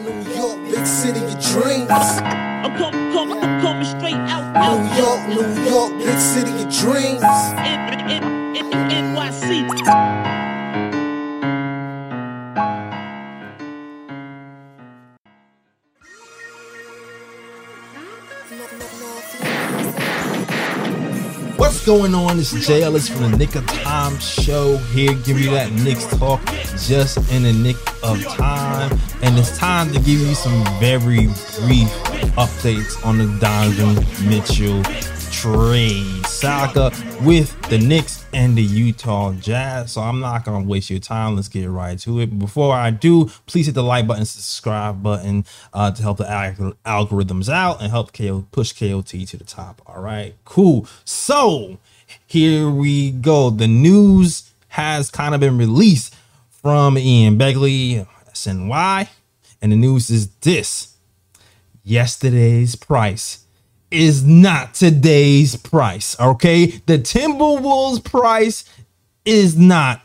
New York, big city of dreams. I'm coming, coming, coming straight out, out, New York, New York, big city of dreams. N- N- N- NYC. What's going on? It's Ellis from the Knick of Time show here, Give you that Knicks talk just in the nick of time. And it's time to give you some very brief updates on the Donovan Mitchell trade saga with the Knicks and the Utah Jazz. So I'm not gonna waste your time. Let's get right to it. But before I do, please hit the like button, subscribe button uh, to help the alg- algorithms out and help KO push KOT to the top. All right, cool. So here we go. The news has kind of been released from Ian Begley, SNY, and the news is this: yesterday's price is not today's price. Okay. The Timberwolves price is not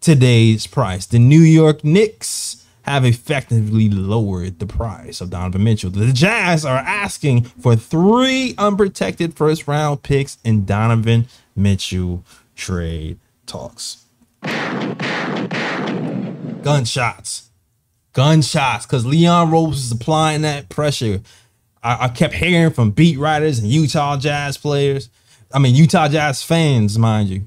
today's price. The New York Knicks have effectively lowered the price of Donovan Mitchell. The Jazz are asking for three unprotected first round picks in Donovan Mitchell trade talks. Gunshots. Gunshots. Because Leon Rose is applying that pressure. I, I kept hearing from beat writers and Utah Jazz players, I mean Utah Jazz fans, mind you,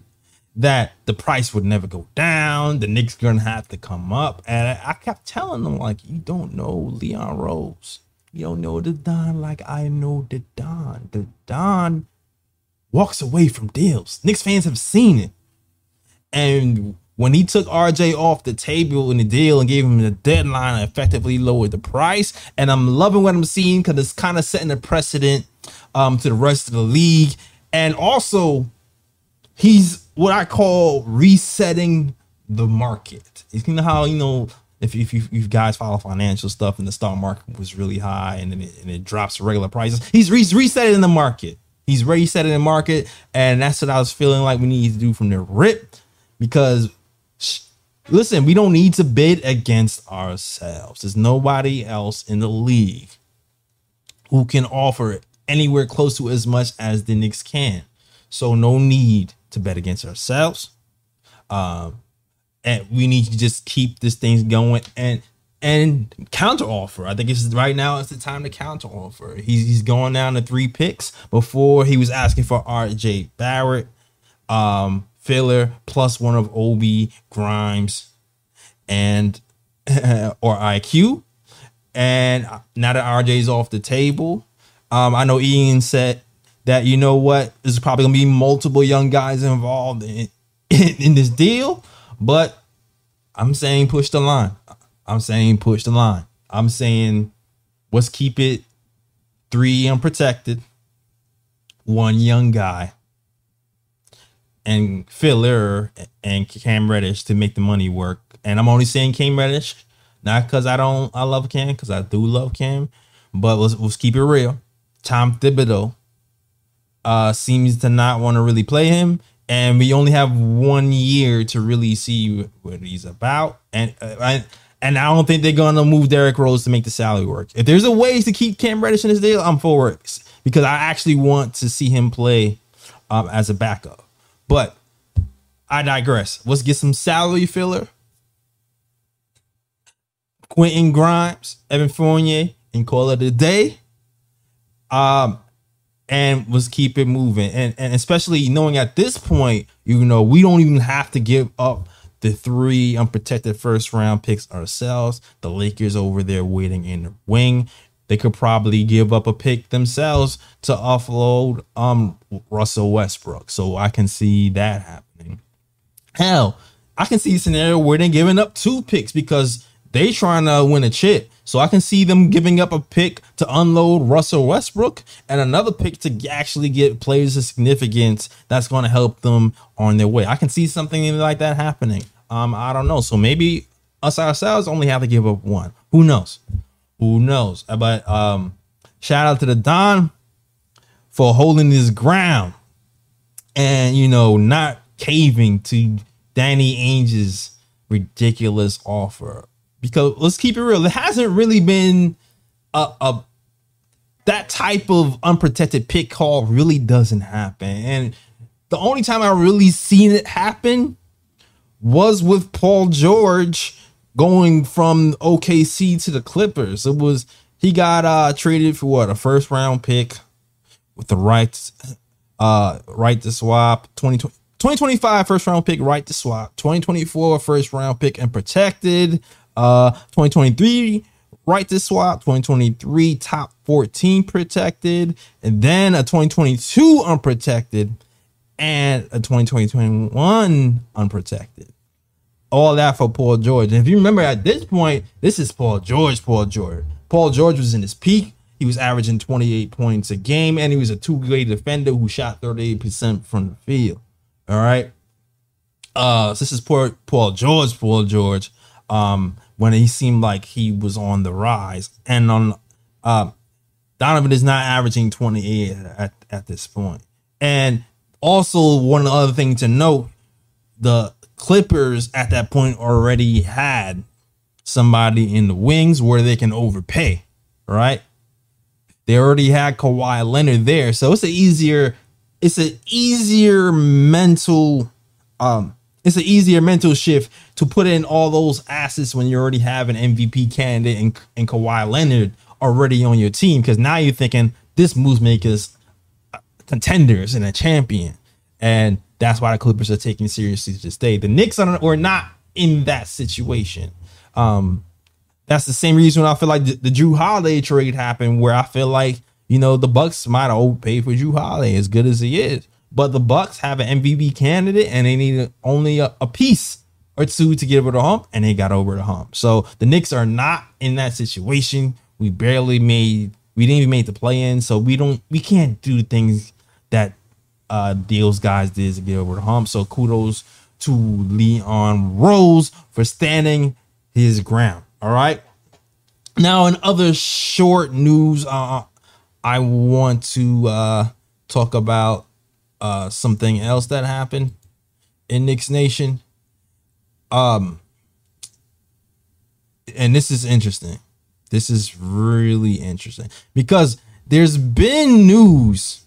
that the price would never go down. The Knicks gonna have to come up, and I, I kept telling them like, you don't know Leon Rose, you don't know the Don like I know the Don. The Don walks away from deals. Knicks fans have seen it, and when he took RJ off the table in the deal and gave him the deadline, and effectively lowered the price. And I'm loving what I'm seeing because it's kind of setting a precedent um, to the rest of the league. And also, he's what I call resetting the market. You know how you know if if you, if you guys follow financial stuff and the stock market was really high and then it, and it drops to regular prices, he's re- resetting the market. He's resetting the market, and that's what I was feeling like we need to do from the rip because listen, we don't need to bid against ourselves. There's nobody else in the league who can offer anywhere close to as much as the Knicks can. So no need to bet against ourselves. Um, and we need to just keep this thing going and and counter offer. I think it's right now it's the time to counter offer. He's he's going down to three picks. Before he was asking for RJ Barrett. Um, filler plus one of Obi Grimes and or IQ. And now that RJ's off the table, um, I know Ian said that you know what, there's probably gonna be multiple young guys involved in, in, in this deal, but I'm saying push the line. I'm saying push the line. I'm saying let's keep it three unprotected, one young guy and filler and Cam Reddish to make the money work. And I'm only saying Cam Reddish, not because I don't I love Cam, because I do love Cam, but let's let's keep it real. Tom Thibodeau uh seems to not want to really play him. And we only have one year to really see what he's about. And uh, I, and I don't think they're gonna move Derrick Rose to make the salary work. If there's a way to keep Cam Reddish in this deal, I'm for it because I actually want to see him play um, as a backup. But I digress. Let's get some salary filler. Quentin Grimes, Evan Fournier, and call it a day. Um, and let's keep it moving. And and especially knowing at this point, you know, we don't even have to give up the three unprotected first round picks ourselves. The Lakers over there waiting in the wing. They could probably give up a pick themselves to offload um Russell Westbrook. So I can see that happening. Hell, I can see a scenario where they're giving up two picks because they trying to win a chip. So I can see them giving up a pick to unload Russell Westbrook and another pick to actually get players of significance that's going to help them on their way. I can see something like that happening. Um, I don't know. So maybe us ourselves only have to give up one. Who knows? Who knows? But um, shout out to the Don for holding his ground and you know not caving to Danny Ainge's ridiculous offer because let's keep it real. it hasn't really been a, a that type of unprotected pick call really doesn't happen. And the only time I really seen it happen was with Paul George going from OKC to the Clippers. It was he got uh traded for what a first round pick with the right uh right to swap 2020 2025 first round pick right to swap 2024 first round pick and protected uh 2023 right to swap 2023 top 14 protected and then a 2022 unprotected and a 2021 unprotected all that for Paul George. And if you remember at this point, this is Paul George, Paul George. Paul George was in his peak. He was averaging 28 points a game, and he was a two-way defender who shot 38% from the field. All right. Uh, so this is Paul, Paul George, Paul George. Um, when he seemed like he was on the rise. And on uh Donovan is not averaging 28 at, at this point. And also one other thing to note, the Clippers at that point already had somebody in the wings where they can overpay, right? They already had Kawhi Leonard there, so it's an easier, it's an easier mental, um, it's an easier mental shift to put in all those assets when you already have an MVP candidate and, and Kawhi Leonard already on your team because now you're thinking this moves make contenders and a champion. And that's why the Clippers are taking seriously to stay. The Knicks are, are not in that situation. Um, that's the same reason I feel like the, the Jrue Holiday trade happened, where I feel like you know the Bucks might have overpaid for Jrue Holiday as good as he is, but the Bucks have an MVP candidate and they need only a, a piece or two to get over the hump, and they got over the hump. So the Knicks are not in that situation. We barely made, we didn't even make the play in, so we don't, we can't do things that uh deals guys did to get over the hump. So kudos to Leon Rose for standing his ground. All right. Now, in other short news, uh, I want to uh, talk about uh, something else that happened in Knicks Nation. Um, and this is interesting. This is really interesting because there's been news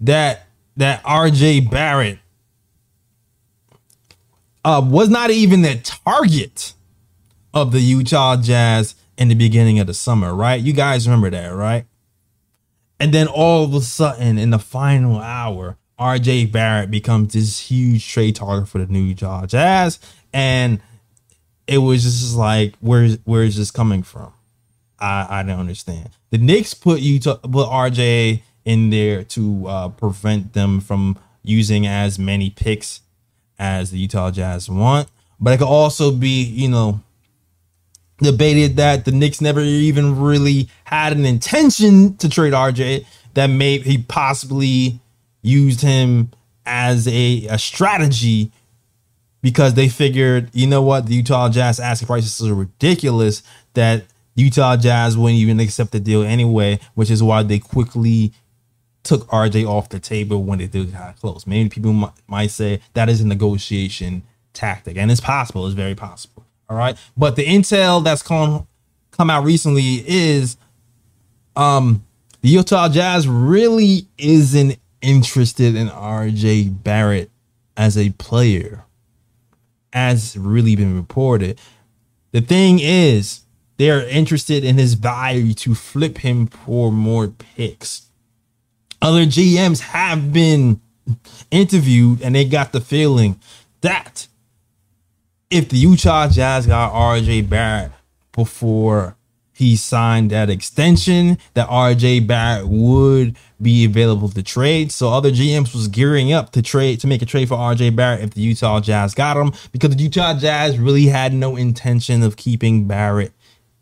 that that RJ Barrett uh, was not even the target of the Utah Jazz in the beginning of the summer, right? You guys remember that, right? And then all of a sudden, in the final hour, RJ Barrett becomes this huge trade target for the New Utah Jazz, and it was just like, where where is this coming from? I I don't understand. The Knicks put Utah put RJ in there to uh, prevent them from using as many picks as the Utah Jazz want, but it could also be, you know, debated that the Knicks never even really had an intention to trade RJ. That may he possibly used him as a, a strategy because they figured, you know what, the Utah Jazz asking prices are ridiculous that Utah Jazz wouldn't even accept the deal anyway, which is why they quickly took RJ off the table when they did got close. Many people might, might say that is a negotiation tactic, and it's possible. It's very possible. All right, but the intel that's come come out recently is, um, the Utah Jazz really isn't interested in RJ Barrett as a player, as really been reported. The thing is, they're interested in his value to flip him for more picks. Other GMs have been interviewed and they got the feeling that if the Utah Jazz got RJ Barrett before he signed that extension, that RJ Barrett would be available to trade. So other GMs was gearing up to trade to make a trade for RJ Barrett if the Utah Jazz got him because the Utah Jazz really had no intention of keeping Barrett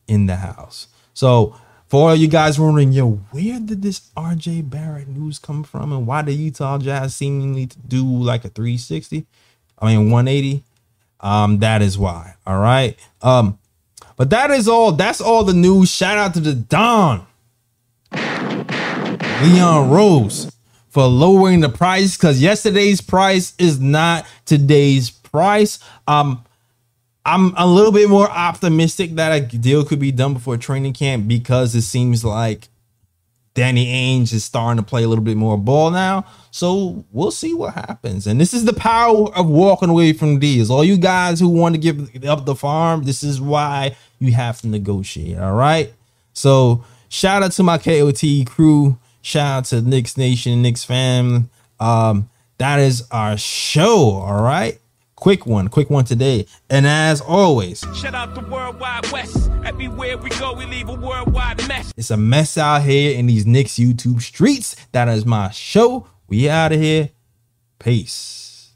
in the house. So for all you guys wondering, yo, where did this RJ Barrett news come from and why did Utah Jazz seemingly do like a 360? I mean 180. Um, that is why. All right. Um, but that is all. That's all the news. Shout out to the Don. Leon Rose for lowering the price because yesterday's price is not today's price. Um, I'm a little bit more optimistic that a deal could be done before training camp because it seems like Danny Ainge is starting to play a little bit more ball now. So we'll see what happens. And this is the power of walking away from deals. All you guys who want to give up the farm, this is why you have to negotiate. All right. So shout out to my KOT crew. Shout out to Knicks Nation, Knicks fam. Um, that is our show. All right. Quick one, quick one today. And as always, Shout out the Worldwide West. Everywhere we go, we leave a worldwide mess. it's a mess out here in these Knicks YouTube streets. That is my show. We out of here. Peace.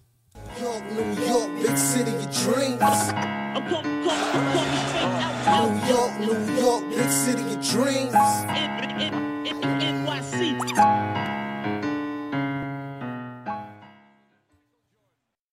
York, New York, big city of dreams. I'm come, come,